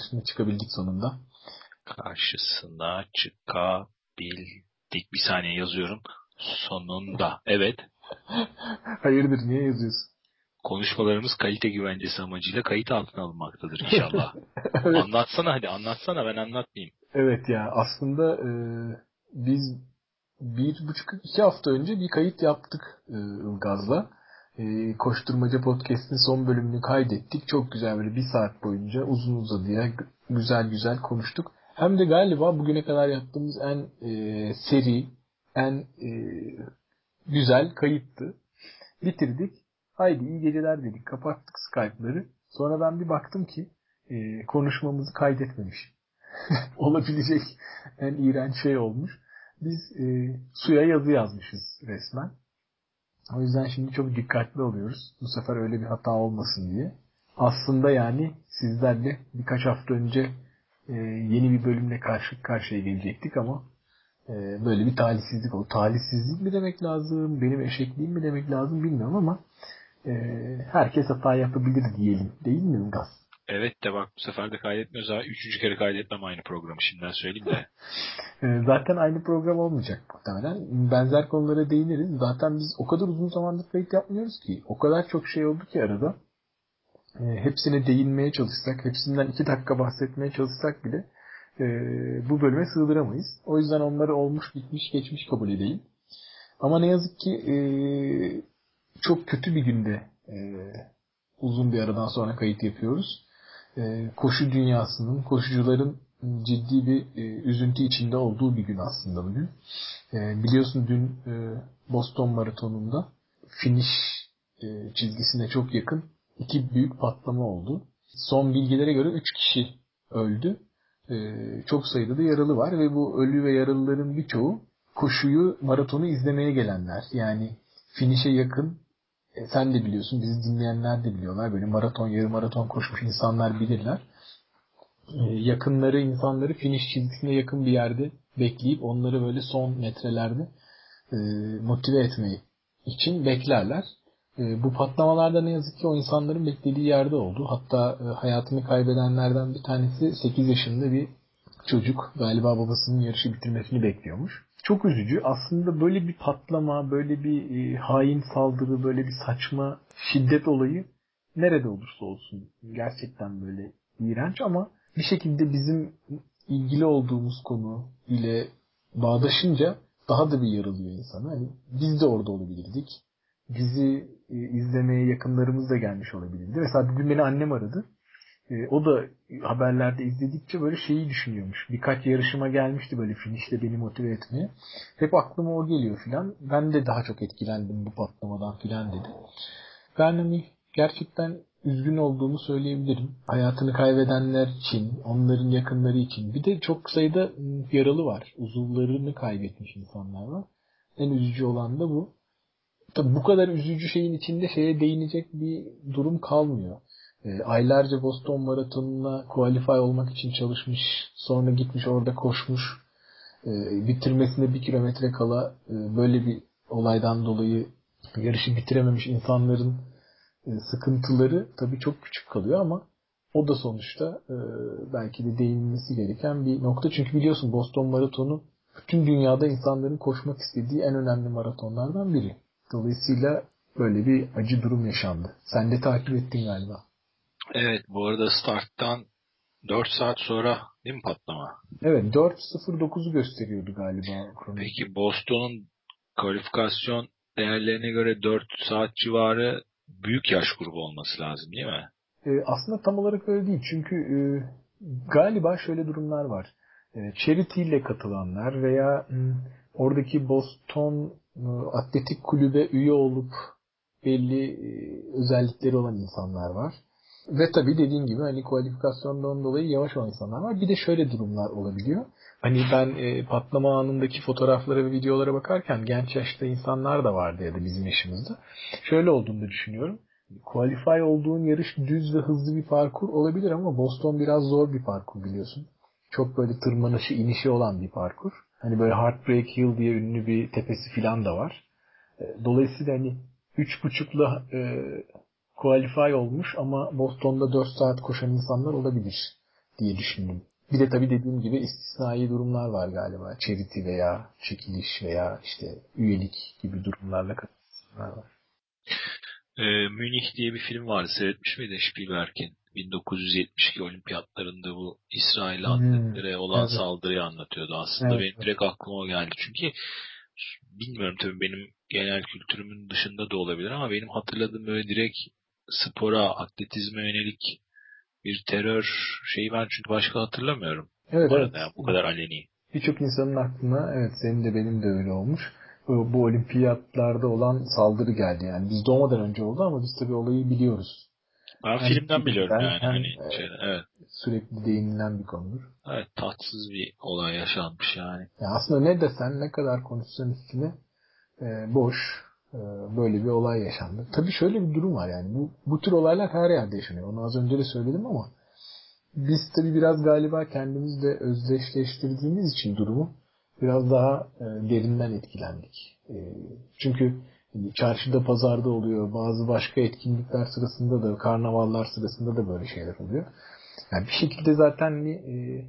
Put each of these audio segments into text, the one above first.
karşısına çıkabildik sonunda. Karşısına çıkabildik. Bir saniye yazıyorum. Sonunda. Evet. Hayırdır niye yazıyorsun? Konuşmalarımız kalite güvencesi amacıyla kayıt altına alınmaktadır inşallah. evet. Anlatsana hadi anlatsana ben anlatmayayım. Evet ya aslında e, biz bir buçuk iki hafta önce bir kayıt yaptık e, Ilgaz'la. E, Koşturmaca Podcast'in son bölümünü kaydettik. Çok güzel böyle bir saat boyunca uzun uzadıya güzel güzel konuştuk. Hem de galiba bugüne kadar yaptığımız en e, seri, en e, güzel kayıttı. Bitirdik. Haydi iyi geceler dedik. Kapattık Skype'ları. Sonra ben bir baktım ki e, konuşmamızı kaydetmemiş. Olabilecek en iğrenç şey olmuş biz e, suya yazı yazmışız resmen. O yüzden şimdi çok dikkatli oluyoruz. Bu sefer öyle bir hata olmasın diye. Aslında yani sizlerle birkaç hafta önce e, yeni bir bölümle karşı karşıya gelecektik ama e, böyle bir talihsizlik oldu. Talihsizlik mi demek lazım, benim eşekliğim mi demek lazım bilmiyorum ama e, herkes hata yapabilir diyelim. Değil mi Ilgaz? Evet de bak bu sefer de kaydetmiyoruz ha. Üçüncü kere kaydetmem aynı programı şimdiden söyleyeyim de. Ee, zaten aynı program olmayacak muhtemelen. Benzer konulara değiniriz. Zaten biz o kadar uzun zamandır kayıt yapmıyoruz ki. O kadar çok şey oldu ki arada. E, hepsine değinmeye çalışsak, hepsinden iki dakika bahsetmeye çalışsak bile e, bu bölüme sığdıramayız. O yüzden onları olmuş, bitmiş, geçmiş kabul edelim. Ama ne yazık ki e, çok kötü bir günde e, uzun bir aradan sonra kayıt yapıyoruz e, koşu dünyasının, koşucuların ciddi bir e, üzüntü içinde olduğu bir gün aslında bugün. E, biliyorsun dün e, Boston Maratonu'nda finish e, çizgisine çok yakın iki büyük patlama oldu. Son bilgilere göre 3 kişi öldü. E, çok sayıda da yaralı var ve bu ölü ve yaralıların birçoğu koşuyu, maratonu izlemeye gelenler. Yani finişe yakın e, sen de biliyorsun, bizi dinleyenler de biliyorlar. Böyle maraton, yarım maraton koşmuş insanlar bilirler. E, yakınları insanları finish çizgisine yakın bir yerde bekleyip onları böyle son metrelerde e, motive etmeyi için beklerler. E, bu patlamalarda ne yazık ki o insanların beklediği yerde oldu. Hatta e, hayatını kaybedenlerden bir tanesi 8 yaşında bir çocuk galiba babasının yarışı bitirmesini bekliyormuş çok üzücü. Aslında böyle bir patlama, böyle bir e, hain saldırı, böyle bir saçma şiddet olayı nerede olursa olsun gerçekten böyle iğrenç ama bir şekilde bizim ilgili olduğumuz konu ile bağdaşınca daha da bir yarılıyor insan. Hani biz de orada olabilirdik. Bizi e, izlemeye yakınlarımız da gelmiş olabilirdi. Mesela bugün beni annem aradı. E, o da haberlerde izledikçe böyle şeyi düşünüyormuş. Birkaç yarışıma gelmişti böyle finişte beni motive etmeye. Hep aklıma o geliyor filan. Ben de daha çok etkilendim bu patlamadan filan dedi. Ben hani gerçekten üzgün olduğumu söyleyebilirim. Hayatını kaybedenler için, onların yakınları için. Bir de çok sayıda yaralı var. Uzuvlarını kaybetmiş insanlar var. En üzücü olan da bu. Tabii bu kadar üzücü şeyin içinde şeye değinecek bir durum kalmıyor. E, aylarca Boston Maratonu'na qualify olmak için çalışmış. Sonra gitmiş orada koşmuş. E, bitirmesine bir kilometre kala e, böyle bir olaydan dolayı yarışı bitirememiş insanların e, sıkıntıları tabii çok küçük kalıyor ama o da sonuçta e, belki de değinilmesi gereken bir nokta. Çünkü biliyorsun Boston Maratonu bütün dünyada insanların koşmak istediği en önemli maratonlardan biri. Dolayısıyla böyle bir acı durum yaşandı. Sen de takip ettin galiba. Evet bu arada starttan 4 saat sonra değil mi patlama? Evet 4.09'u gösteriyordu galiba. Peki Boston'un kualifikasyon değerlerine göre 4 saat civarı büyük yaş grubu olması lazım değil mi? E, aslında tam olarak öyle değil. Çünkü e, galiba şöyle durumlar var. E, charity ile katılanlar veya e, oradaki Boston e, atletik kulübe üye olup belli e, özellikleri olan insanlar var. Ve tabii dediğim gibi hani kualifikasyondan dolayı yavaş olan insanlar var. Bir de şöyle durumlar olabiliyor. Hani ben e, patlama anındaki fotoğraflara ve videolara bakarken genç yaşta insanlar da vardı ya da bizim yaşımızda. Şöyle olduğunu düşünüyorum. Qualify olduğun yarış düz ve hızlı bir parkur olabilir ama Boston biraz zor bir parkur biliyorsun. Çok böyle tırmanışı inişi olan bir parkur. Hani böyle Heartbreak Hill diye ünlü bir tepesi falan da var. E, dolayısıyla hani 3.5'la e, qualify olmuş ama Boston'da 4 saat koşan insanlar olabilir diye düşündüm. Bir de tabii dediğim gibi istisnai durumlar var galiba. Charity veya çekiliş veya işte üyelik gibi durumlarla katılanlar var. Ee, Münih diye bir film vardı. Seyretmiş miydin Spielberg'in? 1972 olimpiyatlarında bu İsrail atletlere hmm, olan evet. saldırıyı anlatıyordu. Aslında evet. benim direkt aklıma geldi. Çünkü bilmiyorum tabii benim genel kültürümün dışında da olabilir ama benim hatırladığım böyle direkt spora, atletizme yönelik bir terör şeyi ben çünkü başka hatırlamıyorum. Evet, bu evet. Yani, bu kadar aleni. Birçok insanın aklına evet senin de benim de öyle olmuş. Bu, bu olimpiyatlarda olan saldırı geldi. Yani biz doğmadan önce oldu ama biz tabii olayı biliyoruz. Ben hem filmden biliyorum yani. Hem, hani, e, şey, evet. Sürekli değinilen bir konudur. Evet tatsız bir olay yaşanmış yani. Ya aslında ne desen ne kadar konuşsan üstüne e, boş böyle bir olay yaşandı. Tabii şöyle bir durum var yani bu, bu tür olaylar her yerde yaşanıyor. Onu az önce de söyledim ama biz tabii biraz galiba kendimizle özdeşleştirdiğimiz için durumu biraz daha e, derinden etkilendik. E, çünkü hani çarşıda pazarda oluyor. Bazı başka etkinlikler sırasında da karnavallar sırasında da böyle şeyler oluyor. Yani bir şekilde zaten bir e,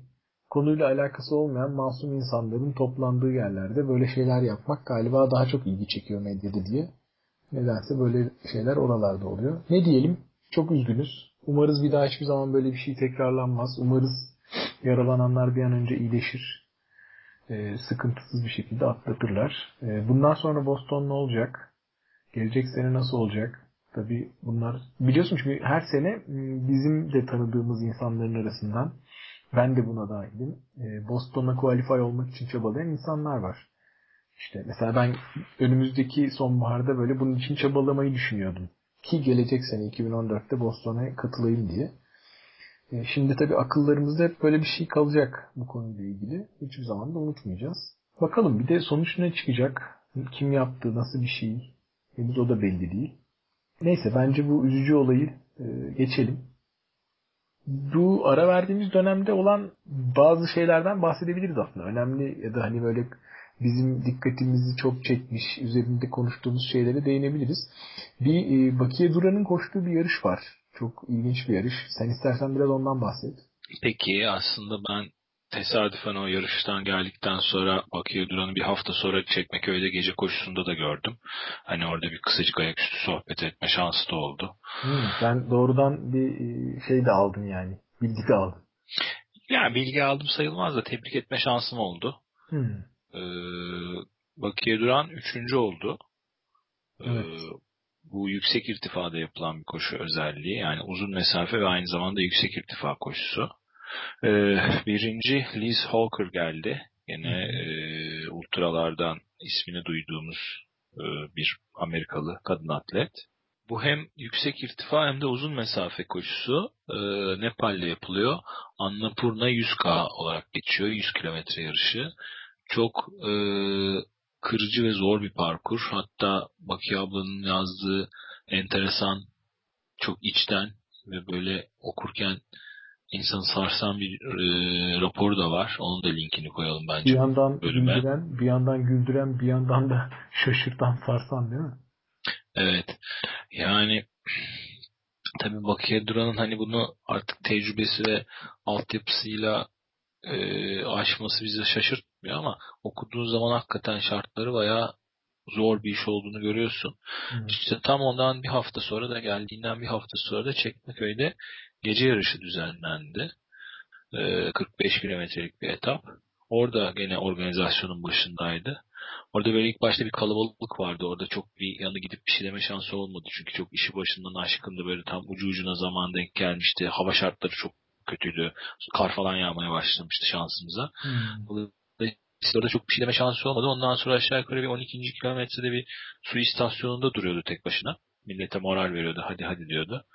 konuyla alakası olmayan masum insanların toplandığı yerlerde böyle şeyler yapmak galiba daha çok ilgi çekiyor medyada diye. Nedense böyle şeyler oralarda oluyor. Ne diyelim? Çok üzgünüz. Umarız bir daha hiçbir zaman böyle bir şey tekrarlanmaz. Umarız yaralananlar bir an önce iyileşir. E, sıkıntısız bir şekilde atlatırlar. E, bundan sonra Boston ne olacak? Gelecek sene nasıl olacak? Tabii bunlar biliyorsun çünkü her sene ıı, bizim de tanıdığımız insanların arasından ben de buna dahilim. E, Boston'a qualify olmak için çabalayan insanlar var. İşte mesela ben önümüzdeki sonbaharda böyle bunun için çabalamayı düşünüyordum. Ki gelecek sene 2014'te Boston'a katılayım diye. E, şimdi tabii akıllarımızda hep böyle bir şey kalacak bu konuyla ilgili. Hiçbir zaman da unutmayacağız. Bakalım bir de sonuç ne çıkacak? Kim yaptı? Nasıl bir şey? Henüz o da belli değil. Neyse bence bu üzücü olayı e, geçelim. Bu ara verdiğimiz dönemde olan bazı şeylerden bahsedebiliriz aslında. Önemli ya da hani böyle bizim dikkatimizi çok çekmiş, üzerinde konuştuğumuz şeylere değinebiliriz. Bir e, Bakiye Duran'ın koştuğu bir yarış var. Çok ilginç bir yarış. Sen istersen biraz ondan bahset. Peki aslında ben tesadüfen o yarıştan geldikten sonra Bakıya Duran'ı bir hafta sonra Çekmeköy'de gece koşusunda da gördüm. Hani orada bir kısacık ayaküstü sohbet etme şansı da oldu. Hmm, sen doğrudan bir e, şey de aldın yani. Bilgi de aldın. Ya bilgi aldım sayılmaz da tebrik etme şansım oldu. Hmm. Ee, Bakıya Duran üçüncü oldu. Ee, evet. bu yüksek irtifada yapılan bir koşu özelliği. Yani uzun mesafe ve aynı zamanda yüksek irtifa koşusu. Ee, birinci Liz Hawker geldi. Yine e, ultralardan ismini duyduğumuz e, bir Amerikalı kadın atlet. Bu hem yüksek irtifa hem de uzun mesafe koşusu e, Nepal'de yapılıyor. Annapurna 100K olarak geçiyor. 100 kilometre yarışı. Çok e, kırıcı ve zor bir parkur. Hatta Baki ablanın yazdığı enteresan, çok içten ve böyle okurken insanı sarsan bir e, rapor da var. Onun da linkini koyalım bence. Bir yandan bölüme. güldüren, bir yandan güldüren, bir yandan da şaşırtan, sarsan değil mi? Evet. Yani tabii Bakiye Duran'ın hani bunu artık tecrübesi ve altyapısıyla e, aşması bizi şaşırtmıyor ama okuduğun zaman hakikaten şartları bayağı zor bir iş olduğunu görüyorsun. Hmm. İşte tam ondan bir hafta sonra da geldiğinden bir hafta sonra da Çekmeköy'de gece yarışı düzenlendi. E, 45 kilometrelik bir etap. Orada gene organizasyonun başındaydı. Orada böyle ilk başta bir kalabalık vardı. Orada çok bir yanı gidip bir şey deme şansı olmadı. Çünkü çok işi başından aşkındı. Böyle tam ucu ucuna zaman denk gelmişti. Hava şartları çok kötüydü. Kar falan yağmaya başlamıştı şansımıza. Hmm. Orada çok bir şey deme şansı olmadı. Ondan sonra aşağı yukarı bir 12. kilometrede bir su istasyonunda duruyordu tek başına. Millete moral veriyordu. Hadi hadi diyordu.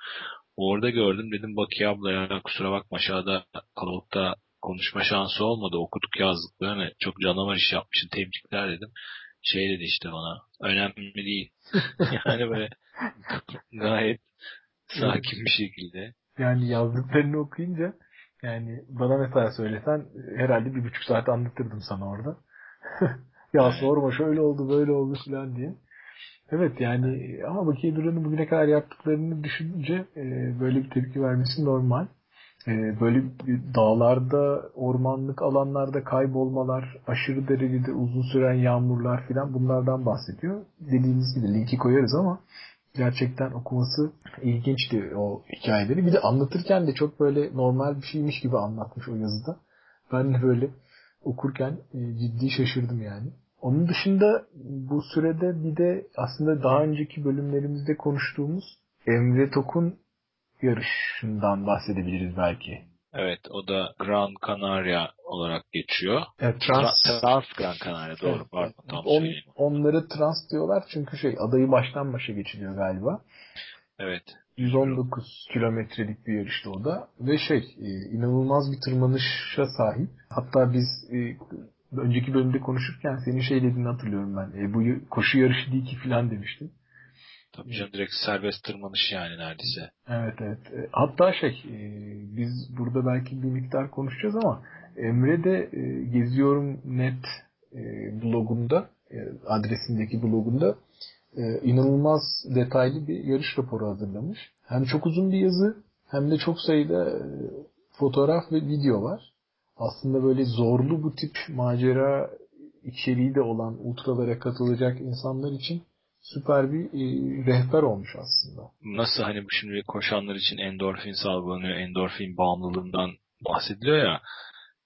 Orada gördüm dedim Baki abla ya kusura bakma aşağıda kalabalıkta konuşma şansı olmadı. Okuduk yazdık böyle çok canavar iş yapmışsın tebrikler dedim. Şey dedi işte bana önemli değil. yani böyle gayet sakin bir şekilde. Yani yazdıklarını okuyunca yani bana mesela söylesen herhalde bir buçuk saat anlatırdım sana orada. ya sorma şöyle oldu böyle oldu falan diye. Evet yani ama Bakiye Duran'ın bugüne kadar yaptıklarını düşününce e, böyle bir tepki vermesi normal. E, böyle dağlarda, ormanlık alanlarda kaybolmalar, aşırı derecede uzun süren yağmurlar filan bunlardan bahsediyor. Dediğiniz gibi linki koyarız ama gerçekten okuması ilginçti o hikayeleri. Bir de anlatırken de çok böyle normal bir şeymiş gibi anlatmış o yazıda. Ben de böyle okurken e, ciddi şaşırdım yani. Onun dışında bu sürede bir de aslında daha önceki bölümlerimizde konuştuğumuz Emre Tok'un yarışından bahsedebiliriz belki. Evet o da Gran Canaria olarak geçiyor. Evet, trans, Tra- trans Gran Canaria doğru evet, pardon tam On, Onları trans diyorlar çünkü şey adayı baştan başa geçiliyor galiba. Evet. 119 kilometrelik bir yarıştı o da ve şey e, inanılmaz bir tırmanışa sahip. Hatta biz e, önceki bölümde konuşurken senin şey dediğini hatırlıyorum ben. E, bu koşu yarışı değil ki filan demiştin. Tabii canım direkt serbest tırmanış yani neredeyse. Evet evet. E, hatta şey e, biz burada belki bir miktar konuşacağız ama Emre de e, Geziyorum Net blogunda adresindeki blogunda inanılmaz detaylı bir yarış raporu hazırlamış. Hem çok uzun bir yazı hem de çok sayıda fotoğraf ve video var. Aslında böyle zorlu bu tip macera içeriği de olan ultralara katılacak insanlar için süper bir e, rehber olmuş aslında. Nasıl hani bu şimdi koşanlar için endorfin salgılanıyor, endorfin bağımlılığından bahsediliyor ya.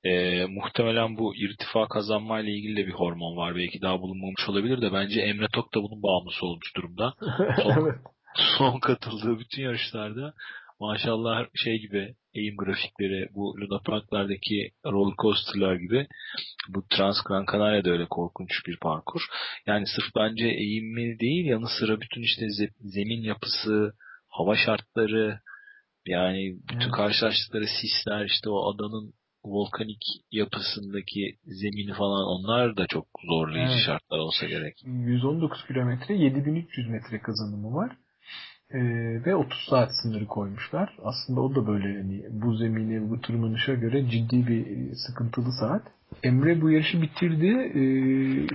E, muhtemelen bu irtifa kazanma ile ilgili de bir hormon var. Belki daha bulunmamış olabilir de bence Emre Tok da bunun bağımlısı olmuş durumda. Son, son katıldığı bütün yarışlarda maşallah şey gibi eğim grafikleri bu Luna Park'lardaki roller coaster'lar gibi bu Trans Gran Canaria da öyle korkunç bir parkur. Yani sırf bence eğimi değil yanı sıra bütün işte zemin yapısı, hava şartları yani bütün evet. karşılaştıkları sisler işte o adanın volkanik yapısındaki zemini falan onlar da çok zorlayıcı evet. şartlar olsa gerek. 119 kilometre 7300 metre kazanımı var. Ee, ve 30 saat sınırı koymuşlar. Aslında o da böyle hani bu zemine, bu tırmanışa göre ciddi bir e, sıkıntılı saat. Emre bu yarışı bitirdi. Ee,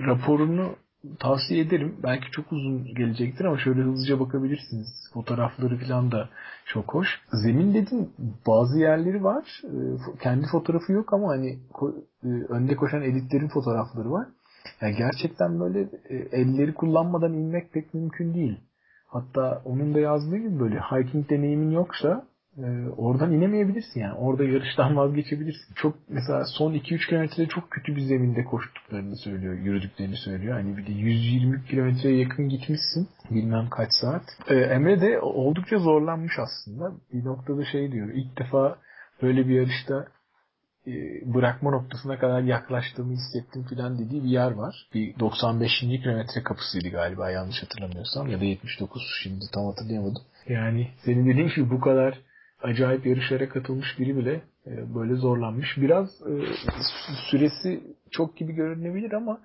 raporunu tavsiye ederim. Belki çok uzun gelecektir ama şöyle hızlıca bakabilirsiniz. Fotoğrafları falan da çok hoş. Zemin dedim bazı yerleri var. Ee, kendi fotoğrafı yok ama hani e, önde koşan elitlerin fotoğrafları var. Yani gerçekten böyle e, elleri kullanmadan inmek pek mümkün değil. Hatta onun da yazdığı gibi böyle hiking deneyimin yoksa e, oradan inemeyebilirsin yani. Orada yarıştan vazgeçebilirsin. Çok mesela son 2-3 kilometrede çok kötü bir zeminde koştuklarını söylüyor, yürüdüklerini söylüyor. Hani bir de 120 kilometreye yakın gitmişsin. Bilmem kaç saat. E, Emre de oldukça zorlanmış aslında. Bir noktada şey diyor. İlk defa böyle bir yarışta e, bırakma noktasına kadar yaklaştığımı hissettim filan dediği bir yer var. Bir 95. kilometre kapısıydı galiba yanlış hatırlamıyorsam ya da 79 şimdi tam hatırlayamadım. Yani senin dediğin gibi bu kadar acayip yarışlara katılmış biri bile e, böyle zorlanmış. Biraz e, süresi çok gibi görünebilir ama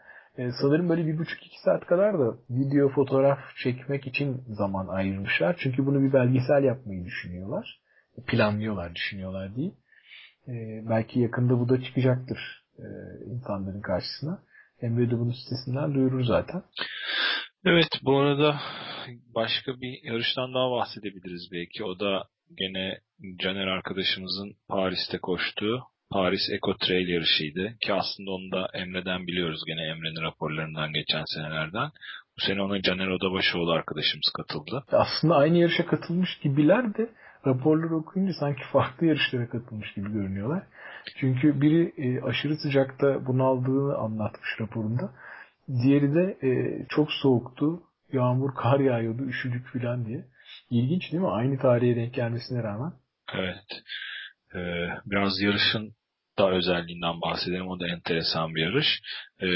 sanırım böyle bir buçuk iki saat kadar da video fotoğraf çekmek için zaman ayırmışlar. Çünkü bunu bir belgesel yapmayı düşünüyorlar. Planlıyorlar, düşünüyorlar değil. E, belki yakında bu da çıkacaktır e, insanların karşısına. Emre de bunu sitesinden duyurur zaten. Evet bu arada başka bir yarıştan daha bahsedebiliriz belki. O da gene Caner arkadaşımızın Paris'te koştuğu Paris Eco Trail yarışıydı. Ki aslında onu da Emre'den biliyoruz gene Emre'nin raporlarından geçen senelerden. Bu sene ona Caner Odabaşoğlu arkadaşımız katıldı. Aslında aynı yarışa katılmış gibiler de raporları okuyunca sanki farklı yarışlara katılmış gibi görünüyorlar. Çünkü biri e, aşırı sıcakta bunaldığını anlatmış raporunda. Diğeri de e, çok soğuktu, yağmur, kar yağıyordu, üşüdük filan diye. İlginç değil mi? Aynı tarihe denk gelmesine rağmen. Evet. Ee, biraz yarışın da özelliğinden bahsedelim. O da enteresan bir yarış. Ee,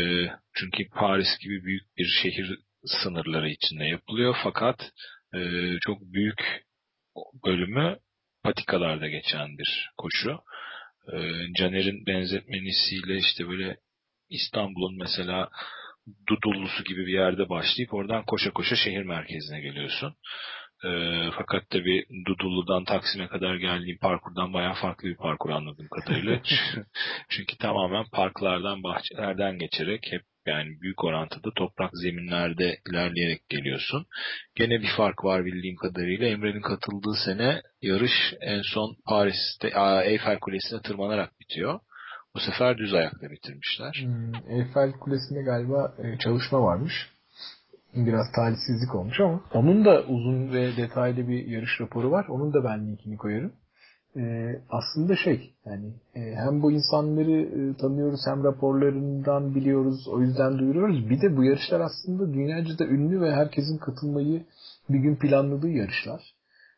çünkü Paris gibi büyük bir şehir sınırları içinde yapılıyor. Fakat e, çok büyük bölümü patikalarda geçen bir koşu. Ee, Caner'in benzetmenisiyle işte böyle İstanbul'un mesela Dudullusu gibi bir yerde başlayıp oradan koşa koşa şehir merkezine geliyorsun. E, fakat tabi Dudullu'dan Taksim'e kadar geldiğim parkurdan bayağı farklı bir parkur anladığım kadarıyla. Çünkü tamamen parklardan, bahçelerden geçerek hep Yani büyük orantıda toprak zeminlerde ilerleyerek geliyorsun. Gene bir fark var bildiğim kadarıyla. Emre'nin katıldığı sene yarış en son Paris'te Eiffel Kulesi'ne tırmanarak bitiyor. Bu sefer düz ayakla bitirmişler. Hmm, Eiffel Kulesi'nde galiba e, çalışma varmış. Biraz talihsizlik olmuş ama onun da uzun ve detaylı bir yarış raporu var. Onun da ben linkini koyarım. Ee, aslında şey yani e, hem bu insanları e, tanıyoruz hem raporlarından biliyoruz o yüzden duyuruyoruz. Bir de bu yarışlar aslında dünyaca da ünlü ve herkesin katılmayı bir gün planladığı yarışlar.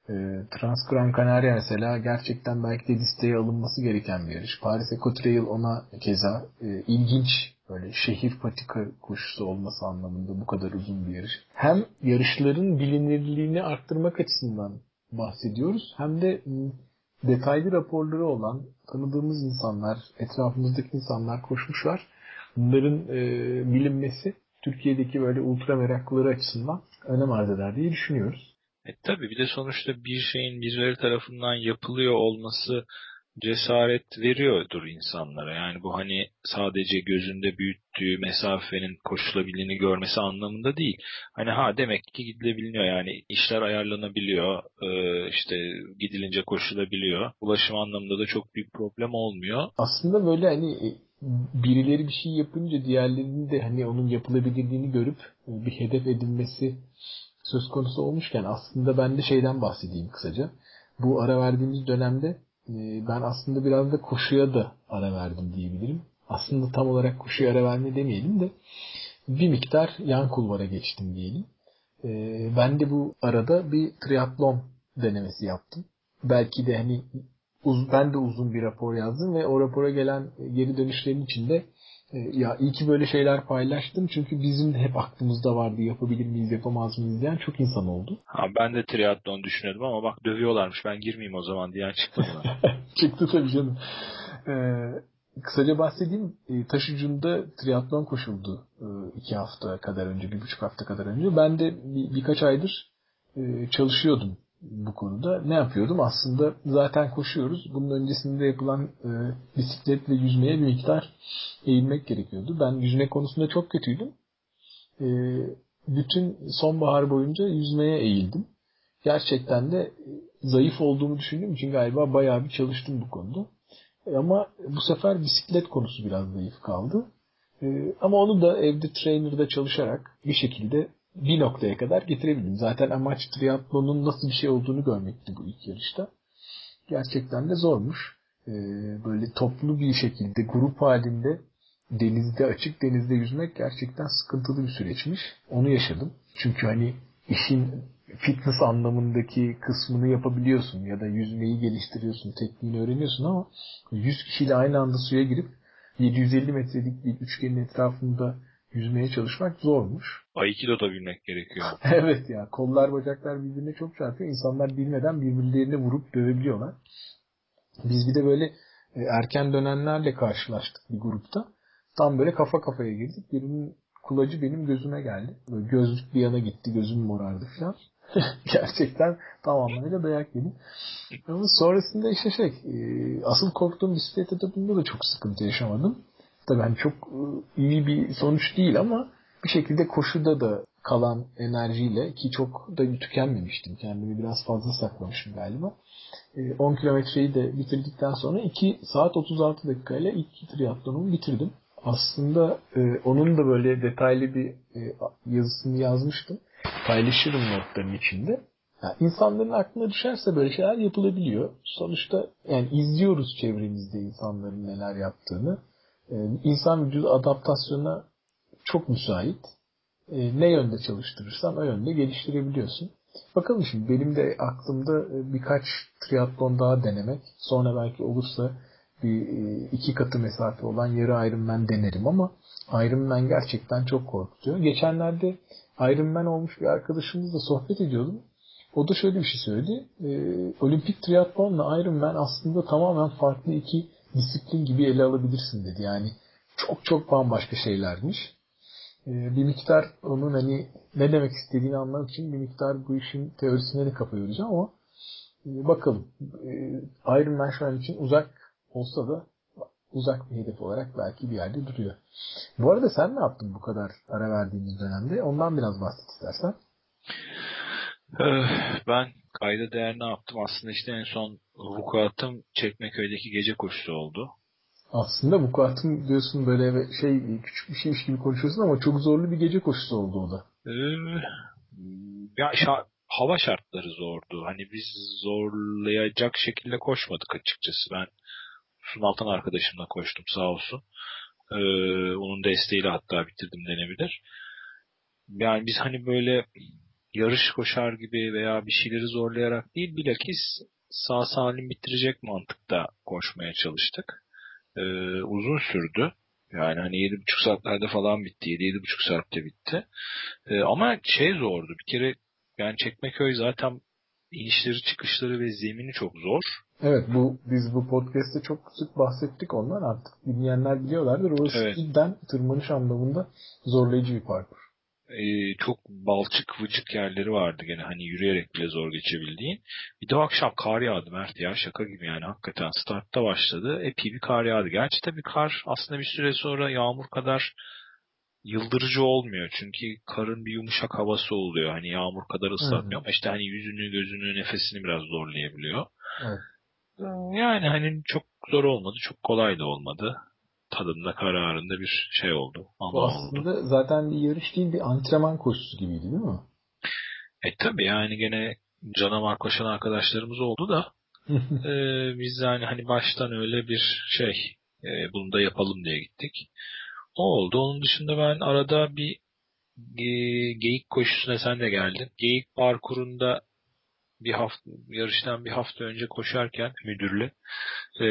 E, Trans Gran Canaria mesela gerçekten belki de listeye alınması gereken bir yarış. Paris Eco Trail ona keza e, ilginç böyle şehir patika koşusu olması anlamında bu kadar uzun bir yarış. Hem yarışların bilinirliğini arttırmak açısından bahsediyoruz hem de detaylı raporları olan tanıdığımız insanlar, etrafımızdaki insanlar koşmuşlar. Bunların e, bilinmesi Türkiye'deki böyle ultra meraklıları açısından önem arz eder diye düşünüyoruz. E, tabii bir de sonuçta bir şeyin birileri tarafından yapılıyor olması cesaret veriyordur insanlara. Yani bu hani sadece gözünde büyüttüğü mesafenin koşulabiliğini görmesi anlamında değil. Hani ha demek ki gidilebiliyor yani işler ayarlanabiliyor. Ee, işte gidilince koşulabiliyor. Ulaşım anlamında da çok büyük problem olmuyor. Aslında böyle hani e, birileri bir şey yapınca diğerlerinin de hani onun yapılabilirliğini görüp e, bir hedef edilmesi söz konusu olmuşken aslında ben de şeyden bahsedeyim kısaca. Bu ara verdiğimiz dönemde ben aslında biraz da koşuya da ara verdim diyebilirim. Aslında tam olarak koşuya ara verme demeyelim de bir miktar yan kulvara geçtim diyelim. Ee, ben de bu arada bir triatlon denemesi yaptım. Belki de hani ben de uzun bir rapor yazdım ve o rapora gelen geri dönüşlerin içinde ya iyi ki böyle şeyler paylaştım çünkü bizim de hep aklımızda vardı yapabilir miyiz yapamaz mıyız diyen çok insan oldu. Ha, ben de triatlon düşünüyordum ama bak dövüyorlarmış ben girmeyeyim o zaman diyen çıkmadı. Çıktı tabii canım. Ee, kısaca bahsedeyim. E, taşıcında triatlon koşuldu e, iki hafta kadar önce, bir buçuk hafta kadar önce. Ben de bir, birkaç aydır e, çalışıyordum bu konuda. Ne yapıyordum? Aslında zaten koşuyoruz. Bunun öncesinde yapılan e, bisiklet ve yüzmeye bir miktar eğilmek gerekiyordu. Ben yüzme konusunda çok kötüydüm. E, bütün sonbahar boyunca yüzmeye eğildim. Gerçekten de zayıf olduğumu düşündüğüm için galiba bayağı bir çalıştım bu konuda. E, ama bu sefer bisiklet konusu biraz zayıf kaldı. E, ama onu da evde trainer'da çalışarak bir şekilde bir noktaya kadar getirebildim. Zaten amaç triatlonun nasıl bir şey olduğunu görmekti bu ilk yarışta. Gerçekten de zormuş. Ee, böyle toplu bir şekilde grup halinde denizde açık denizde yüzmek gerçekten sıkıntılı bir süreçmiş. Onu yaşadım. Çünkü hani işin fitness anlamındaki kısmını yapabiliyorsun ya da yüzmeyi geliştiriyorsun, tekniğini öğreniyorsun ama 100 kişiyle aynı anda suya girip 750 metrelik bir üçgenin etrafında yüzmeye çalışmak zormuş. Aikido da bilmek gerekiyor. evet ya kollar bacaklar birbirine çok çarpıyor. İnsanlar bilmeden birbirlerine vurup dövebiliyorlar. Biz bir de böyle e, erken dönenlerle karşılaştık bir grupta. Tam böyle kafa kafaya girdik. Birinin kulacı benim gözüme geldi. Böyle gözlük bir yana gitti. Gözüm morardı falan. Gerçekten tam anlamıyla dayak yedim. Ama sonrasında işte şey e, asıl korktuğum bisiklet etapında da çok sıkıntı yaşamadım. Tabii hani çok e, iyi bir sonuç değil ama bir şekilde koşuda da kalan enerjiyle ki çok da tükenmemiştim. Kendimi biraz fazla saklamışım galiba. 10 e, kilometreyi de bitirdikten sonra 2 saat 36 dakikayla ilk triatlonumu bitirdim. Aslında e, onun da böyle detaylı bir yazısını yazmıştım. Paylaşırım notların içinde. Yani insanların aklına düşerse böyle şeyler yapılabiliyor. Sonuçta yani izliyoruz çevremizde insanların neler yaptığını. Ee, insan vücudu adaptasyona çok müsait. Ee, ne yönde çalıştırırsan o yönde geliştirebiliyorsun. Bakalım şimdi benim de aklımda e, birkaç triatlon daha denemek. Sonra belki olursa bir e, iki katı mesafe olan yarı Ironman denerim ama Ironman gerçekten çok korkutuyor. Geçenlerde Ironman olmuş bir arkadaşımızla sohbet ediyordum. O da şöyle bir şey söyledi. E, olimpik triatlonla Ironman aslında tamamen farklı iki disiplin gibi ele alabilirsin dedi. Yani çok çok bambaşka şeylermiş. Ee, bir miktar onun hani ne demek istediğini anlamak için bir miktar bu işin teorisine de kafa yoracağım ama e, bakalım. E, Iron Man şu an için uzak olsa da uzak bir hedef olarak belki bir yerde duruyor. Bu arada sen ne yaptın bu kadar ara verdiğimiz dönemde? Ondan biraz bahset istersen. Ben kayda değer ne yaptım? Aslında işte en son vukuatım Çekmeköy'deki gece koşusu oldu. Aslında vukuatım diyorsun böyle şey küçük bir şeymiş gibi konuşuyorsun ama çok zorlu bir gece koşusu oldu o da. Ee, ya şa- hava şartları zordu. Hani biz zorlayacak şekilde koşmadık açıkçası. Ben Sunaltan arkadaşımla koştum sağ olsun. Ee, onun desteğiyle hatta bitirdim denebilir. Yani biz hani böyle yarış koşar gibi veya bir şeyleri zorlayarak değil bilakis sağ salim bitirecek mantıkta koşmaya çalıştık. Ee, uzun sürdü. Yani hani yedi buçuk saatlerde falan bitti. Yedi, yedi buçuk saatte bitti. Ee, ama şey zordu. Bir kere yani Çekmeköy zaten inişleri çıkışları ve zemini çok zor. Evet bu biz bu podcast'te çok sık bahsettik ondan artık dinleyenler biliyorlardır. Orası evet. cidden tırmanış anlamında zorlayıcı bir parkur. Ee, çok balçık vıcık yerleri vardı gene hani yürüyerek bile zor geçebildiğin. Bir de o akşam kar yağdı Mert ya şaka gibi yani hakikaten startta başladı. Epey bir kar yağdı. Gerçi tabii kar aslında bir süre sonra yağmur kadar yıldırıcı olmuyor. Çünkü karın bir yumuşak havası oluyor. Hani yağmur kadar ıslatmıyor ama işte hani yüzünü, gözünü, nefesini biraz zorlayabiliyor. Evet. Yani hani çok zor olmadı, çok kolay da olmadı. Tadında kararında bir şey oldu. Bu aslında oldu. zaten bir yarış değil bir antrenman koşusu gibiydi değil mi? E tabi yani gene canavar koşan arkadaşlarımız oldu da e, biz yani hani baştan öyle bir şey e, bunu da yapalım diye gittik. O oldu. Onun dışında ben arada bir e, geyik koşusuna sen de geldin. Geyik parkurunda bir hafta yarıştan bir hafta önce koşarken müdürle e,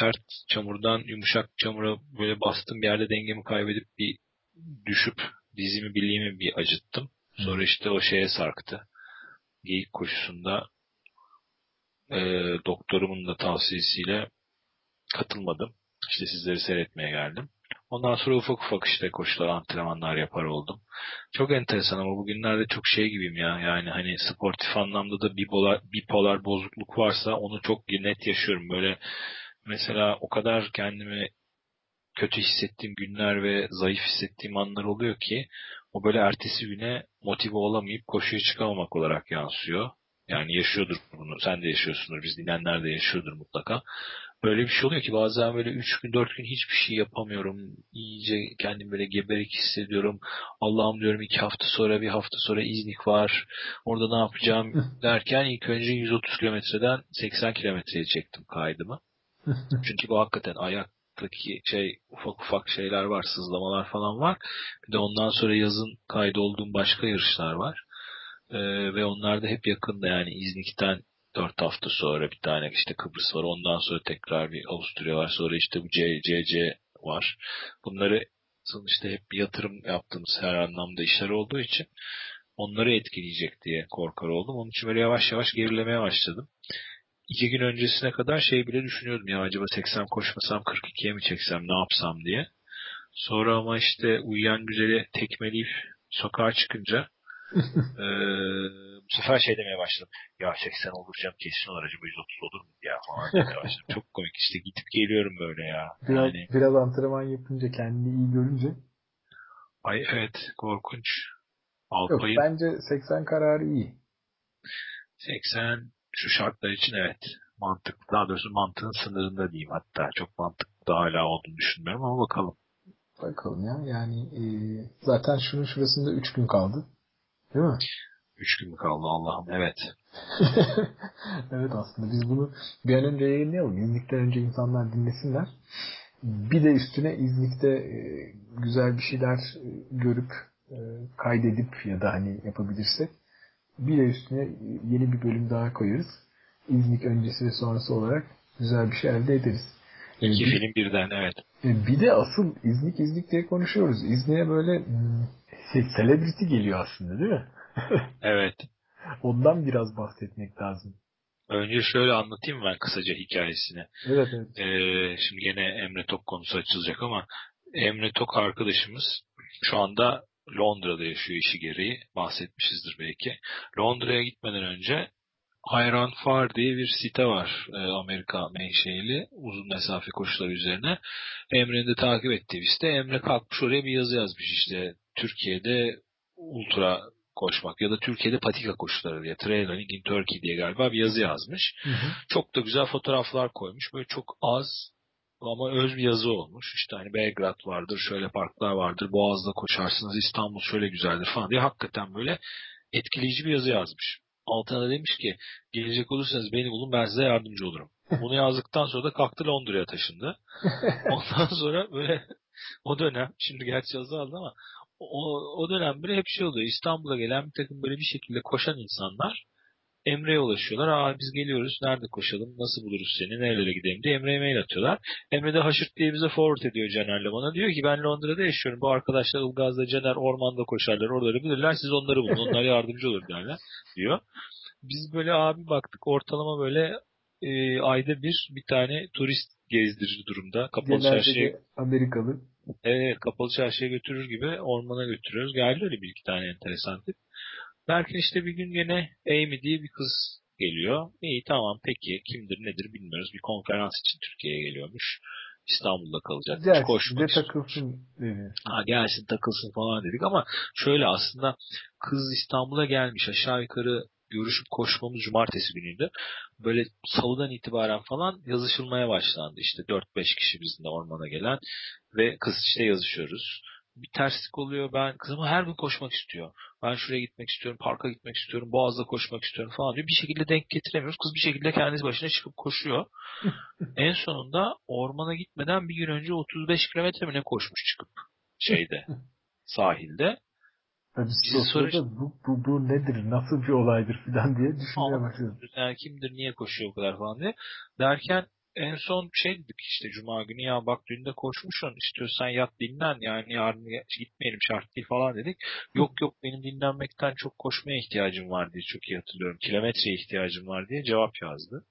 sert çamurdan yumuşak çamura böyle bastım bir yerde dengemi kaybedip bir düşüp dizimi bileğimi bir acıttım. Sonra işte o şeye sarktı. Geyik koşusunda e, doktorumun da tavsiyesiyle katılmadım. İşte sizleri seyretmeye geldim. Ondan sonra ufak ufak işte koşular, antrenmanlar yapar oldum. Çok enteresan ama bugünlerde çok şey gibiyim ya. Yani hani sportif anlamda da bipolar, bipolar bozukluk varsa onu çok net yaşıyorum. Böyle mesela o kadar kendimi kötü hissettiğim günler ve zayıf hissettiğim anlar oluyor ki o böyle ertesi güne motive olamayıp koşuya çıkamamak olarak yansıyor. Yani yaşıyordur bunu. Sen de yaşıyorsundur. Biz dinleyenler de yaşıyordur mutlaka. Böyle bir şey oluyor ki bazen böyle 3 gün 4 gün hiçbir şey yapamıyorum. İyice kendimi böyle geberik hissediyorum. Allah'ım diyorum 2 hafta sonra bir hafta sonra İznik var. Orada ne yapacağım derken ilk önce 130 kilometreden 80 kilometreye çektim kaydımı. Çünkü bu hakikaten ayaktaki şey ufak ufak şeyler var, sızlamalar falan var. Bir de ondan sonra yazın kaydolduğum başka yarışlar var. Ee, ve onlar da hep yakında yani İznik'ten 4 hafta sonra bir tane işte Kıbrıs var. Ondan sonra tekrar bir Avusturya var. Sonra işte bu CCC var. Bunları sonuçta hep bir yatırım yaptığımız her anlamda işler olduğu için onları etkileyecek diye korkar oldum. Onun için böyle yavaş yavaş gerilemeye başladım. İki gün öncesine kadar şey bile düşünüyordum ya acaba 80 koşmasam 42'ye mi çeksem ne yapsam diye. Sonra ama işte uyuyan güzeli tekmeleyip sokağa çıkınca ee, bu sefer şey demeye başladım. Ya 80 olur canım kesin olur acaba 130 olur mu ya falan demeye başladım. Çok komik işte gidip geliyorum böyle ya. Biraz, yani, biraz antrenman yapınca kendini iyi görünce. Ay evet korkunç. Alpay'ın, Yok bence 80 kararı iyi. 80 şu şartlar için evet mantıklı. Daha doğrusu mantığın sınırında diyeyim hatta. Çok mantıklı da hala olduğunu düşünmüyorum ama bakalım. Bakalım ya. Yani e, zaten şunun şurasında 3 gün kaldı. Değil mi? Üç gün mü kaldı Allah'ım? Evet. evet aslında biz bunu bir an önce yayınlayalım. İznik'ten önce insanlar dinlesinler. Bir de üstüne İznik'te e, güzel bir şeyler e, görüp e, kaydedip ya da hani yapabilirsek bir de üstüne yeni bir bölüm daha koyarız. İznik öncesi ve sonrası olarak güzel bir şey elde ederiz. İki bir, film birden evet. Bir de asıl İznik İznik diye konuşuyoruz. İznik'e böyle şey, celebrity geliyor aslında değil mi? evet. Ondan biraz bahsetmek lazım. Önce şöyle anlatayım ben kısaca hikayesini. Evet evet. Ee, şimdi yine Emre Tok konusu açılacak ama Emre Tok arkadaşımız şu anda Londra'da yaşıyor işi gereği. Bahsetmişizdir belki. Londra'ya gitmeden önce Hayran Far diye bir site var e, Amerika menşeili uzun mesafe koşuları üzerine. Emre'nin de takip ettiği bir site. Emre kalkmış oraya bir yazı yazmış işte Türkiye'de ultra koşmak ya da Türkiye'de patika koşuları diye Trail Running in Turkey diye galiba bir yazı yazmış. Hı hı. Çok da güzel fotoğraflar koymuş. Böyle çok az ama öz bir yazı olmuş. İşte hani Belgrad vardır, şöyle parklar vardır, Boğaz'da koşarsınız, İstanbul şöyle güzeldir falan diye hakikaten böyle etkileyici bir yazı yazmış. Altına demiş ki gelecek olursanız beni bulun ben size yardımcı olurum. Bunu yazdıktan sonra da kalktı Londra'ya taşındı. Ondan sonra böyle o dönem şimdi gerçi azaldı ama o, o dönem böyle hep şey oluyor. İstanbul'a gelen bir takım böyle bir şekilde koşan insanlar Emre'ye ulaşıyorlar. Aa biz geliyoruz. Nerede koşalım? Nasıl buluruz seni? Nerelere gidelim diye Emre'ye mail atıyorlar. Emre de haşırt diye bize forward ediyor Caner'le bana. Diyor ki ben Londra'da yaşıyorum. Bu arkadaşlar Ilgaz'da Caner ormanda koşarlar. Oraları bilirler. Siz onları bulun. Onlar yardımcı olur derler. Diyor. Biz böyle abi baktık ortalama böyle e, ayda bir bir tane turist gezdirir durumda. Kapalı çarşıya Amerikalı. Evet, kapalı çarşıya götürür gibi ormana götürüyoruz. Geldi öyle bir iki tane enteresan tip. Derken işte bir gün gene Amy diye bir kız geliyor. İyi tamam peki kimdir nedir bilmiyoruz. Bir konferans için Türkiye'ye geliyormuş. İstanbul'da kalacak. Gelsin koşmak de takılsın dedi. Ha, gelsin takılsın falan dedik ama şöyle aslında kız İstanbul'a gelmiş aşağı yukarı görüşüp koşmamız cumartesi günüydü. Böyle salıdan itibaren falan yazışılmaya başlandı. İşte 4-5 kişi bizimle ormana gelen ve kız işte yazışıyoruz bir terslik oluyor. Ben kızım her gün koşmak istiyor. Ben şuraya gitmek istiyorum, parka gitmek istiyorum, boğazda koşmak istiyorum falan diyor. Bir şekilde denk getiremiyoruz. Kız bir şekilde kendisi başına çıkıp koşuyor. en sonunda ormana gitmeden bir gün önce 35 kilometre mi ne koşmuş çıkıp şeyde sahilde. Tabii soruyoruz bu, bu, bu nedir, nasıl bir olaydır falan diye düşünmeye başladım. Yani kimdir, niye koşuyor o kadar falan diye. Derken en son şey dedik işte cuma günü ya bak dün de koşmuşsun istiyorsan yat dinlen yani yarın gitmeyelim şart değil falan dedik. Yok yok benim dinlenmekten çok koşmaya ihtiyacım var diye çok iyi hatırlıyorum. Kilometreye ihtiyacım var diye cevap yazdı.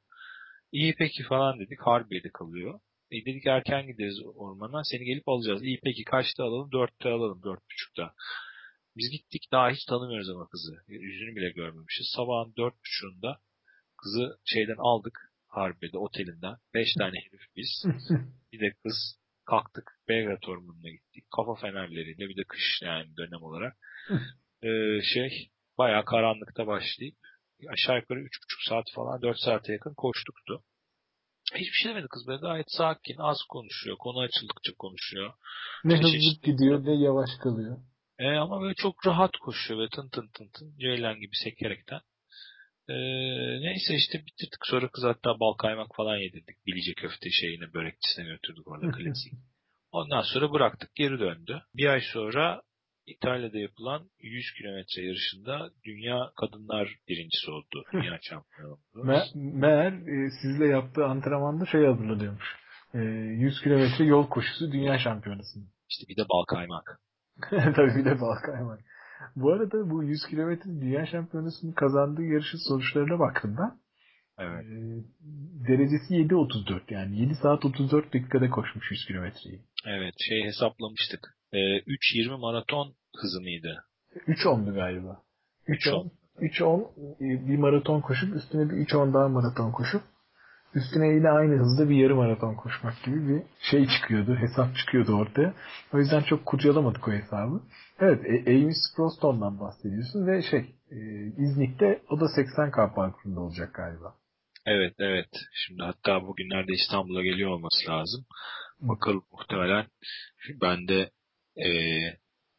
İyi peki falan dedik. Harbiye'de kalıyor. E dedik erken gideriz ormana. Seni gelip alacağız. İyi peki kaçta alalım? Dörtte alalım. Dört buçukta. Biz gittik daha hiç tanımıyoruz ama kızı. Yüzünü bile görmemişiz. Sabahın dört buçuğunda kızı şeyden aldık Harbiye'de otelinden. Beş tane herif biz. bir de kız kalktık. Belgrad Ormanı'na gittik. Kafa fenerleriyle bir de kış yani dönem olarak. ee, şey bayağı karanlıkta başlayıp aşağı yukarı üç buçuk saat falan dört saate yakın koştuktu. Hiçbir şey demedi kız böyle gayet sakin, az konuşuyor. Konu açıldıkça konuşuyor. Ne işte hızlı gidiyor ne yavaş kalıyor. E, ama böyle çok rahat koşuyor ve tın tın tın tın ceylan gibi sekerekten. Ee, neyse işte bitirdik. Sonra kız hatta bal kaymak falan yedirdik. Bilice köfte şeyine börekçisine götürdük orada klasik. Ondan sonra bıraktık geri döndü. Bir ay sonra İtalya'da yapılan 100 kilometre yarışında dünya kadınlar birincisi oldu. Dünya şampiyonu oldu. Me meğer e, sizle yaptığı antrenmanda şey hazırlanıyormuş. E, 100 kilometre yol koşusu dünya şampiyonası. İşte bir de bal kaymak. Tabii bir de bal kaymak. Bu arada bu 100 kilometre dünya şampiyonasının kazandığı yarışın sonuçlarına baktım ben. Evet. E, derecesi 7.34 yani 7 saat 34 dakikada koşmuş 100 kilometreyi. Evet şey hesaplamıştık. E, 3.20 maraton hızı mıydı? 3.10'du galiba. 3.10 3.10 e, bir maraton koşup üstüne bir 3.10 daha maraton koşup üstüne yine aynı hızda bir yarım maraton koşmak gibi bir şey çıkıyordu. Hesap çıkıyordu ortaya. O yüzden çok kurcalamadık o hesabı. Evet, e, Amy Sproston'dan bahsediyorsun ve şey e, İznik'te o da 80K parkurunda olacak galiba. Evet, evet. Şimdi hatta bugünlerde İstanbul'a geliyor olması lazım. Bakalım muhtemelen ben de e,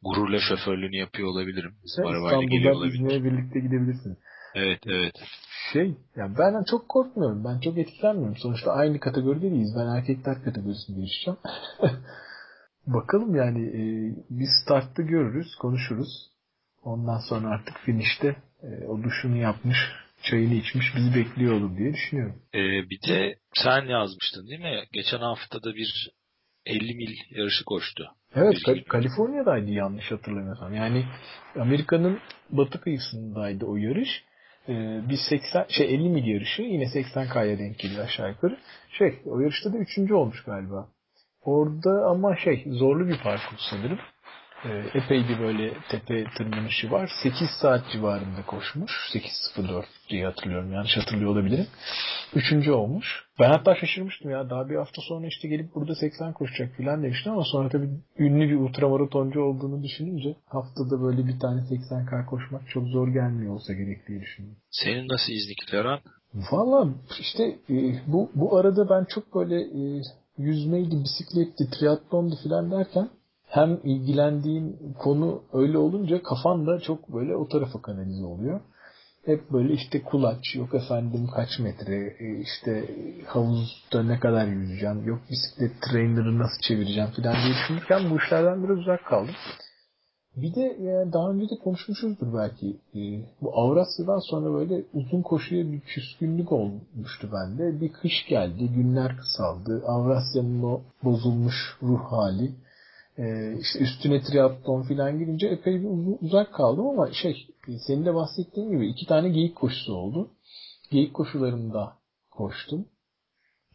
gururla şoförlüğünü yapıyor olabilirim. Sen İstanbul'dan İznik'e birlikte gidebilirsin. Evet, evet. Şey, yani ben çok korkmuyorum. Ben çok etkilenmiyorum. Sonuçta aynı kategoride değiliz. Ben erkekler kategorisinde yarışacağım. Bakalım yani e, biz startta görürüz, konuşuruz. Ondan sonra artık finişte e, o duşunu yapmış, çayını içmiş bizi bekliyor olur diye düşünüyorum. Ee, bir de sen yazmıştın değil mi? Geçen hafta da bir 50 mil yarışı koştu. Evet, Kal- Kaliforniya'daydı yanlış hatırlamıyorsam. Yani Amerika'nın batı kıyısındaydı o yarış. Ee, bir 80 şey 50 mil yarışı yine 80K'ya denk geliyor aşağı yukarı. Şey o yarışta da üçüncü olmuş galiba. Orada ama şey zorlu bir parkur sanırım. E, epey bir böyle tepe tırmanışı var. 8 saat civarında koşmuş. 8.04 diye hatırlıyorum. Yanlış hatırlıyor olabilirim. Üçüncü olmuş. Ben hatta şaşırmıştım ya. Daha bir hafta sonra işte gelip burada 80 koşacak falan demiştim ama sonra tabii ünlü bir ultramaratoncu olduğunu düşününce haftada böyle bir tane 80K koşmak çok zor gelmiyor olsa gerek diye düşündüm. Senin nasıl iznik Leran? Valla işte e, bu, bu arada ben çok böyle e, yüzmeydi, bisikletti, triatlondu filan derken hem ilgilendiğin konu öyle olunca kafan da çok böyle o tarafa kanalize oluyor. Hep böyle işte kulaç, yok efendim kaç metre, e, işte havuzda ne kadar yüzeceğim, yok bisiklet trainer'ı nasıl çevireceğim filan diye düşünürken bu işlerden biraz uzak kaldım. Bir de yani daha önce de konuşmuşuzdur belki. E, bu Avrasya'dan sonra böyle uzun koşuya bir küskünlük olmuştu bende. Bir kış geldi, günler kısaldı. Avrasya'nın o bozulmuş ruh hali. E, işte üstüne triatlon falan girince epey bir uzak kaldım ama şey senin de bahsettiğin gibi iki tane geyik koşusu oldu. Geyik koşularında koştum.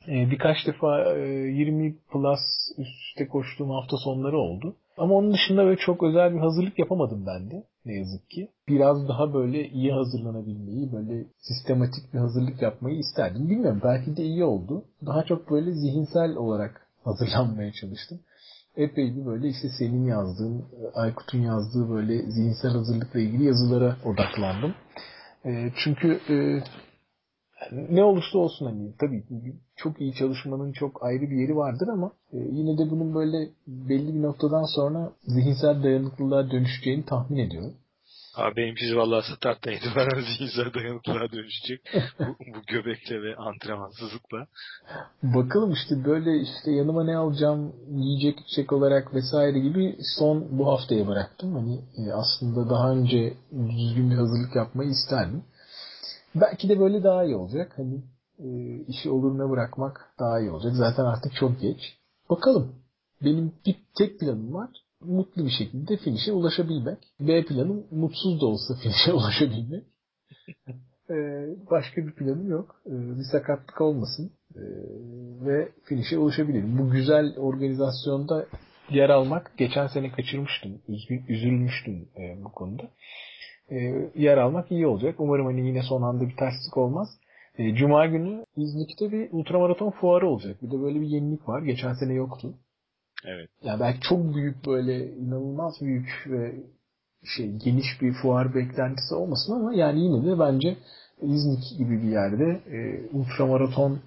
E, birkaç defa 20 plus üst üste koştuğum hafta sonları oldu. Ama onun dışında böyle çok özel bir hazırlık yapamadım ben de ne yazık ki. Biraz daha böyle iyi hazırlanabilmeyi, böyle sistematik bir hazırlık yapmayı isterdim. Bilmiyorum belki de iyi oldu. Daha çok böyle zihinsel olarak hazırlanmaya çalıştım. Epey bir böyle işte senin yazdığın, Aykut'un yazdığı böyle zihinsel hazırlıkla ilgili yazılara odaklandım. E, çünkü e, ne olursa olsun hani tabii çok iyi çalışmanın çok ayrı bir yeri vardır ama e, yine de bunun böyle belli bir noktadan sonra zihinsel dayanıklılığa dönüşeceğini tahmin ediyorum. Abi benimkisi vallahi startta itibaren zihinsel dayanıklılığa dönüşecek. bu, bu göbekle ve antrenmansızlıkla. Bakalım işte böyle işte yanıma ne alacağım yiyecek içecek olarak vesaire gibi son bu haftaya bıraktım. Hani e, aslında daha önce düzgün bir hazırlık yapmayı isterdim. Belki de böyle daha iyi olacak. Hani e, işi oluruna bırakmak daha iyi olacak. Zaten artık çok geç. Bakalım. Benim bir tek planım var. Mutlu bir şekilde finişe ulaşabilmek. B planım mutsuz da olsa finişe ulaşabilmek. e, başka bir planım yok. E, bir sakatlık olmasın. E, ve finişe ulaşabilirim. Bu güzel organizasyonda yer almak geçen sene kaçırmıştım. Üzülmüştüm e, bu konuda e, yer almak iyi olacak. Umarım hani yine son anda bir terslik olmaz. E, Cuma günü İznik'te bir ultramaraton fuarı olacak. Bir de böyle bir yenilik var. Geçen sene yoktu. Evet. Yani belki çok büyük böyle inanılmaz büyük ve şey geniş bir fuar beklentisi olmasın ama yani yine de bence İznik gibi bir yerde e, ultramaraton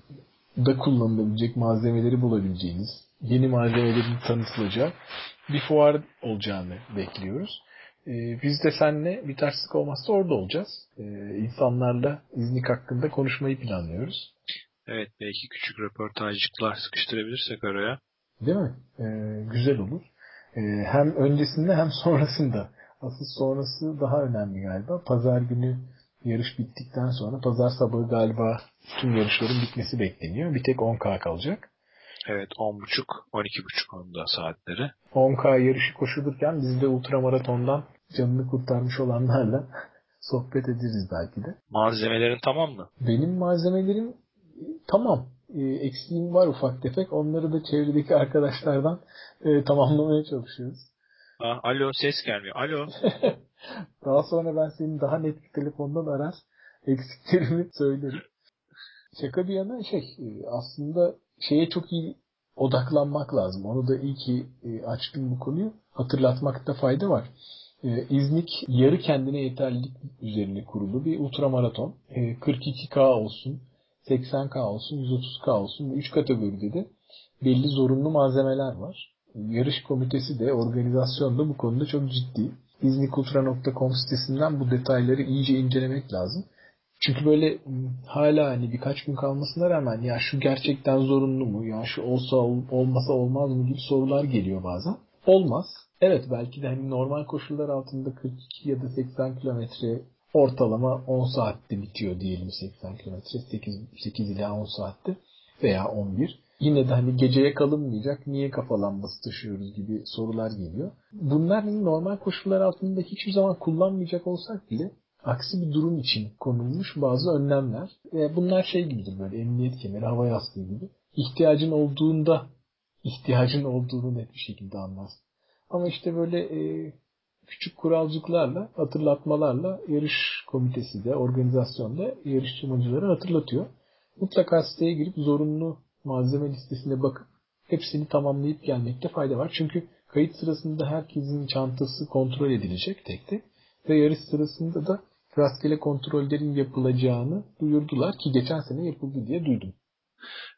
da kullanılabilecek malzemeleri bulabileceğiniz, yeni malzemelerin tanıtılacağı bir fuar olacağını bekliyoruz. Ee, biz de seninle bir terslik olmazsa orada olacağız. Ee, insanlarla İznik hakkında konuşmayı planlıyoruz. Evet belki küçük röportajcıklar sıkıştırabilirsek araya. Değil mi? Ee, güzel olur. Ee, hem öncesinde hem sonrasında. Asıl sonrası daha önemli galiba. Pazar günü yarış bittikten sonra pazar sabahı galiba tüm yarışların bitmesi bekleniyor. Bir tek 10K kalacak. Evet 10.30 12.30 onda saatleri. 10K yarışı koşulurken biz de ultramaratondan canını kurtarmış olanlarla sohbet ederiz belki de. Malzemelerin tamam mı? Benim malzemelerim tamam. E, eksiğim var ufak tefek. Onları da çevredeki arkadaşlardan e, tamamlamaya çalışıyoruz. Ah, alo ses gelmiyor. Alo. daha sonra ben seni daha net bir telefondan arar. Eksiklerimi söylerim. Şaka bir yana şey e, aslında şeye çok iyi odaklanmak lazım. Onu da iyi ki e, açtım bu konuyu. Hatırlatmakta fayda var. Ee, İznik yarı kendine yeterlilik üzerine kurulu bir ultramaraton. 42K olsun, 80K olsun, 130K olsun. Bu üç kategoride de belli zorunlu malzemeler var. Yarış komitesi de organizasyon da bu konuda çok ciddi. İznikultra.com sitesinden bu detayları iyice incelemek lazım. Çünkü böyle hala hani birkaç gün kalmasına rağmen ya şu gerçekten zorunlu mu ya şu olsa olmasa olmaz mı gibi sorular geliyor bazen. Olmaz. Evet belki de hani normal koşullar altında 42 ya da 80 kilometre ortalama 10 saatte bitiyor diyelim 80 kilometre 8, 8 ila 10 saatte veya 11. Yine de hani geceye kalınmayacak niye kafa lambası taşıyoruz gibi sorular geliyor. Bunlar hani normal koşullar altında hiçbir zaman kullanmayacak olsak bile aksi bir durum için konulmuş bazı önlemler. E bunlar şey gibidir böyle emniyet kemeri, hava yastığı gibi. İhtiyacın olduğunda ihtiyacın olduğunu net bir şekilde anlarsın. Ama işte böyle e, küçük kuralcıklarla, hatırlatmalarla yarış komitesi de, organizasyonda yarışçımacıları hatırlatıyor. Mutlaka siteye girip zorunlu malzeme listesine bakıp hepsini tamamlayıp gelmekte fayda var. Çünkü kayıt sırasında herkesin çantası kontrol edilecek tek tek ve yarış sırasında da rastgele kontrollerin yapılacağını duyurdular ki geçen sene yapıldı diye duydum.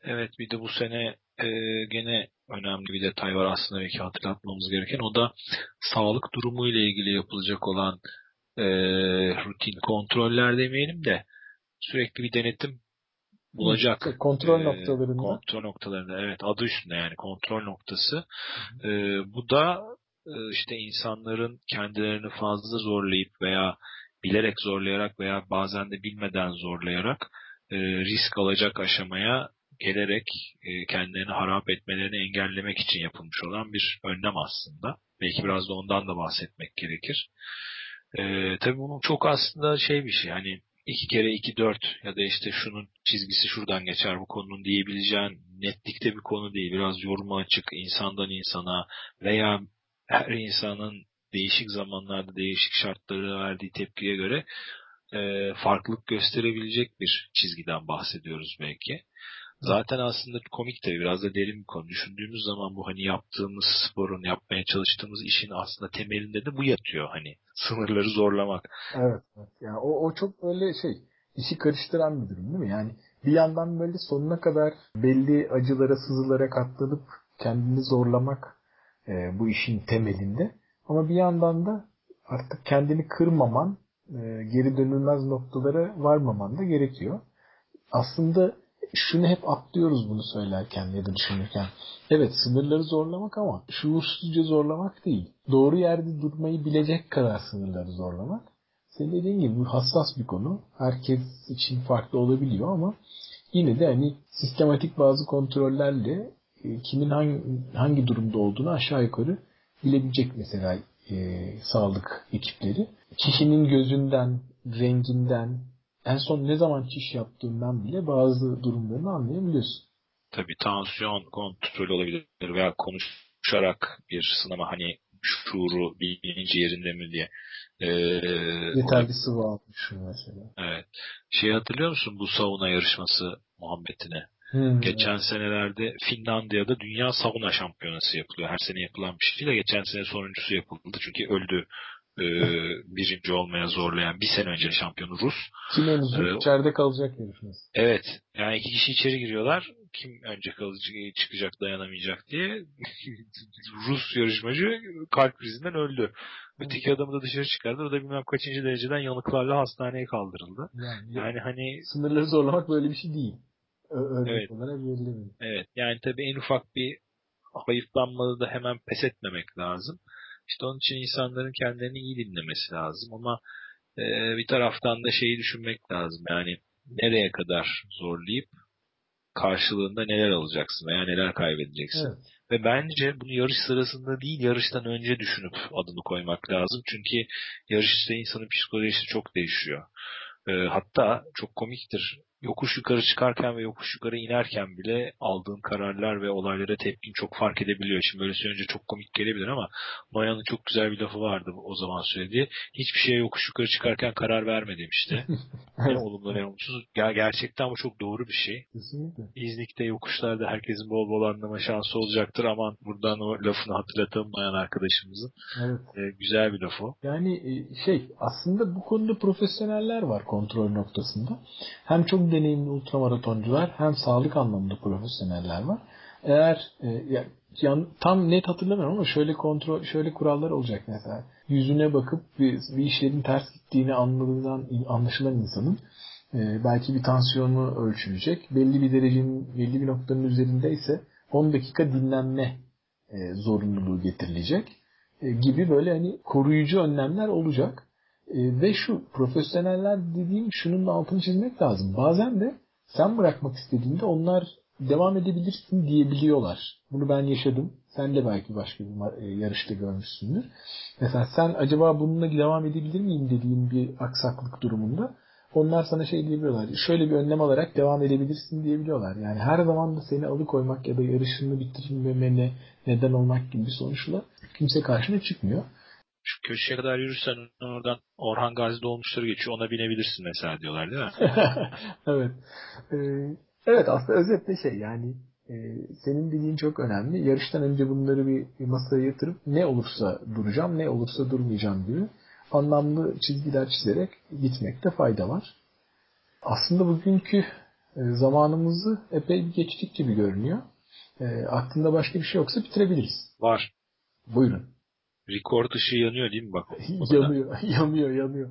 Evet bir de bu sene e, gene önemli bir detay var aslında belki hatırlatmamız gereken. O da sağlık durumu ile ilgili yapılacak olan e, rutin kontroller demeyelim de sürekli bir denetim bulacak. Kontrol e, noktalarında. Kontrol noktalarında evet adı üstünde yani kontrol noktası. E, bu da e, işte insanların kendilerini fazla zorlayıp veya bilerek zorlayarak veya bazen de bilmeden zorlayarak e, risk alacak aşamaya gelerek e, kendilerini harap etmelerini engellemek için yapılmış olan bir önlem aslında. Belki biraz da ondan da bahsetmek gerekir. E, tabii bunun çok aslında şey bir şey hani iki kere iki dört ya da işte şunun çizgisi şuradan geçer bu konunun diyebileceğin netlikte bir konu değil. Biraz yoruma açık insandan insana veya her insanın değişik zamanlarda değişik şartları verdiği tepkiye göre e, farklılık gösterebilecek bir çizgiden bahsediyoruz belki. Zaten aslında komik de biraz da derin bir konu. Düşündüğümüz zaman bu hani yaptığımız sporun, yapmaya çalıştığımız işin aslında temelinde de bu yatıyor hani. Sınırları zorlamak. Evet. evet. Yani o, o çok böyle şey işi karıştıran bir durum değil mi? Yani bir yandan böyle sonuna kadar belli acılara, sızılara katlanıp kendini zorlamak e, bu işin temelinde. Ama bir yandan da artık kendini kırmaman, e, geri dönülmez noktalara varmaman da gerekiyor. Aslında şunu hep atlıyoruz bunu söylerken ya da düşünürken. Evet sınırları zorlamak ama şuursuzca zorlamak değil. Doğru yerde durmayı bilecek kadar sınırları zorlamak. Senin dediğin gibi bu hassas bir konu. Herkes için farklı olabiliyor ama yine de hani sistematik bazı kontrollerle e, kimin hangi, hangi durumda olduğunu aşağı yukarı bilebilecek mesela e, sağlık ekipleri. Kişinin gözünden, renginden, en son ne zaman çiş yaptığından bile bazı durumlarını anlayabiliyorsun. Tabii tansiyon kontrolü olabilir veya konuşarak bir sınama hani şuuru bilinci yerinde mi diye. Ee, Yeterli sıvı almış mesela. Evet. Şey hatırlıyor musun bu sauna yarışması muhabbetine? Hmm, geçen evet. senelerde Finlandiya'da Dünya Sauna Şampiyonası yapılıyor. Her sene yapılan bir şey değil. Geçen sene sonuncusu yapıldı. Çünkü öldü e, birinci olmaya zorlayan bir sene önce şampiyonu Rus. Kim en uzun ee, içeride kalacak yarışması. Evet. Yani iki kişi içeri giriyorlar. Kim önce kalacak, çıkacak dayanamayacak diye. Rus yarışmacı kalp krizinden öldü. Öteki adamı da dışarı çıkardı. O da bilmem kaçıncı dereceden yanıklarla hastaneye kaldırıldı. Yani, yani hani sınırları zorlamak böyle bir şey değil. Örnek evet. olarak verilebilir. Evet. Yani tabii en ufak bir hayıflanmada da hemen pes etmemek lazım. İşte onun için insanların kendilerini iyi dinlemesi lazım ama e, bir taraftan da şeyi düşünmek lazım. Yani nereye kadar zorlayıp karşılığında neler alacaksın veya neler kaybedeceksin. Evet. Ve bence bunu yarış sırasında değil yarıştan önce düşünüp adını koymak lazım. Çünkü yarışta insanın psikolojisi çok değişiyor. E, hatta çok komiktir yokuş yukarı çıkarken ve yokuş yukarı inerken bile aldığın kararlar ve olaylara tepkin çok fark edebiliyor. Şimdi böyle söyleyince çok komik gelebilir ama Noyan'ın çok güzel bir lafı vardı o zaman söylediği. Hiçbir şeye yokuş yukarı çıkarken karar verme demişti. ne olumlu ne olumsuz. Ger gerçekten bu çok doğru bir şey. Kesinlikle. İznik'te yokuşlarda herkesin bol bol anlama şansı olacaktır. Aman buradan o lafını hatırlatalım Noyan arkadaşımızın. Evet. Ee, güzel bir laf o. Yani e, şey aslında bu konuda profesyoneller var kontrol noktasında. Hem çok deneyimli ultramaratoncular hem sağlık anlamında profesyoneller var. Eğer e, yani tam net hatırlamıyorum ama şöyle kontrol şöyle kurallar olacak mesela. Yüzüne bakıp bir, bir işlerin ters gittiğini anladığından anlaşılan insanın e, belki bir tansiyonu ölçülecek. Belli bir derecenin belli bir noktanın üzerindeyse 10 dakika dinlenme e, zorunluluğu getirilecek e, gibi böyle hani koruyucu önlemler olacak. E, ve şu profesyoneller dediğim şunun altını çizmek lazım. Bazen de sen bırakmak istediğinde onlar devam edebilirsin diyebiliyorlar. Bunu ben yaşadım. Sen de belki başka bir e, yarışta görmüşsündür. Mesela sen acaba bununla devam edebilir miyim dediğin bir aksaklık durumunda onlar sana şey diyebiliyorlar. Şöyle bir önlem alarak devam edebilirsin diyebiliyorlar. Yani her zaman da seni alıkoymak ya da yarışını bitirmemene neden olmak gibi bir sonuçla kimse karşına çıkmıyor. Şu köşeye kadar yürürsen oradan Orhan Gazi dolmuşları geçiyor. Ona binebilirsin mesela diyorlar değil mi? evet. Ee, evet aslında özetle şey yani e, senin dediğin çok önemli. Yarıştan önce bunları bir, masaya yatırıp ne olursa duracağım, ne olursa durmayacağım gibi anlamlı çizgiler çizerek gitmekte fayda var. Aslında bugünkü e, zamanımızı epey bir geçtik gibi görünüyor. E, aklında başka bir şey yoksa bitirebiliriz. Var. Buyurun. Record ışığı yanıyor değil mi bak? yanıyor, yanıyor, yanıyor.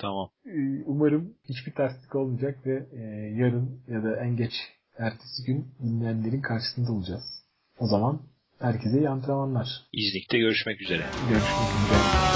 Tamam. E, umarım hiçbir terslik olmayacak ve e, yarın ya da en geç ertesi gün dinleyenlerin karşısında olacağız. O zaman herkese iyi antrenmanlar. İznik'te görüşmek üzere. Görüşmek üzere.